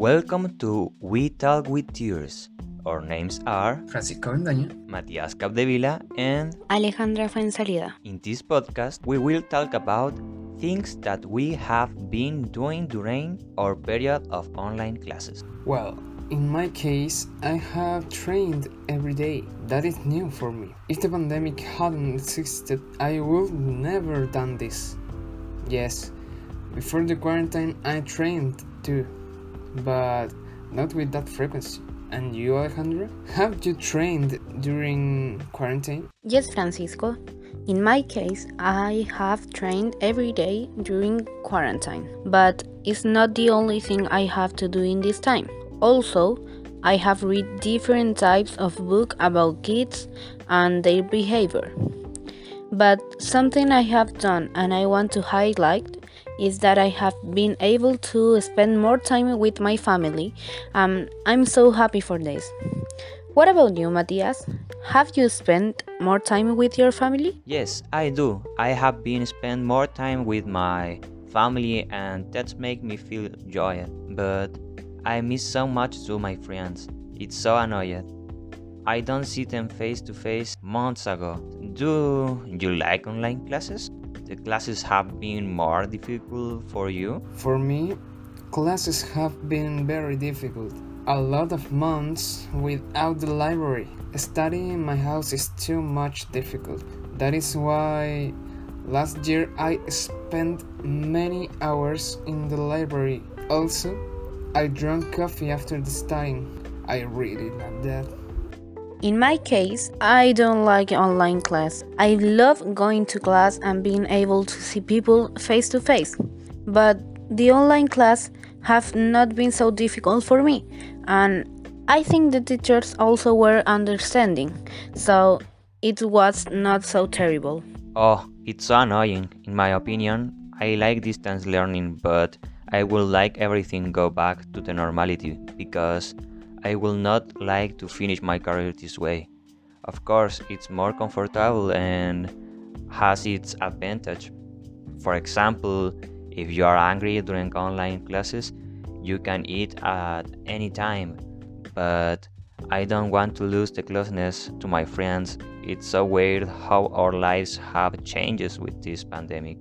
Welcome to We Talk with Tears. Our names are Francisco Bendaña, Matias Capdevila and Alejandra Fuensalida. In this podcast, we will talk about things that we have been doing during our period of online classes. Well, in my case, I have trained every day. That is new for me. If the pandemic hadn't existed, I would never done this. Yes, before the quarantine, I trained too, but not with that frequency. And you, Alejandra? Have you trained during quarantine? Yes, Francisco. In my case, I have trained every day during quarantine, but it's not the only thing I have to do in this time. Also, I have read different types of books about kids and their behavior. But something I have done and I want to highlight is that I have been able to spend more time with my family. Um, I'm so happy for this. What about you, Matias? Have you spent more time with your family? Yes, I do. I have been spend more time with my family and that make me feel joy. But I miss so much to my friends. It's so annoying. I don't see them face to face months ago. Do you like online classes? The classes have been more difficult for you? For me, classes have been very difficult. A lot of months without the library. Studying in my house is too much difficult. That is why last year I spent many hours in the library. Also, I drank coffee after the studying. I really love that. In my case, I don't like online class. I love going to class and being able to see people face to face. But the online class have not been so difficult for me and I think the teachers also were understanding. So it was not so terrible. Oh, it's so annoying. In my opinion, I like distance learning, but I would like everything go back to the normality because I will not like to finish my career this way. Of course, it's more comfortable and has its advantage. For example, if you are angry during online classes, you can eat at any time. But I don't want to lose the closeness to my friends. It's so weird how our lives have changes with this pandemic.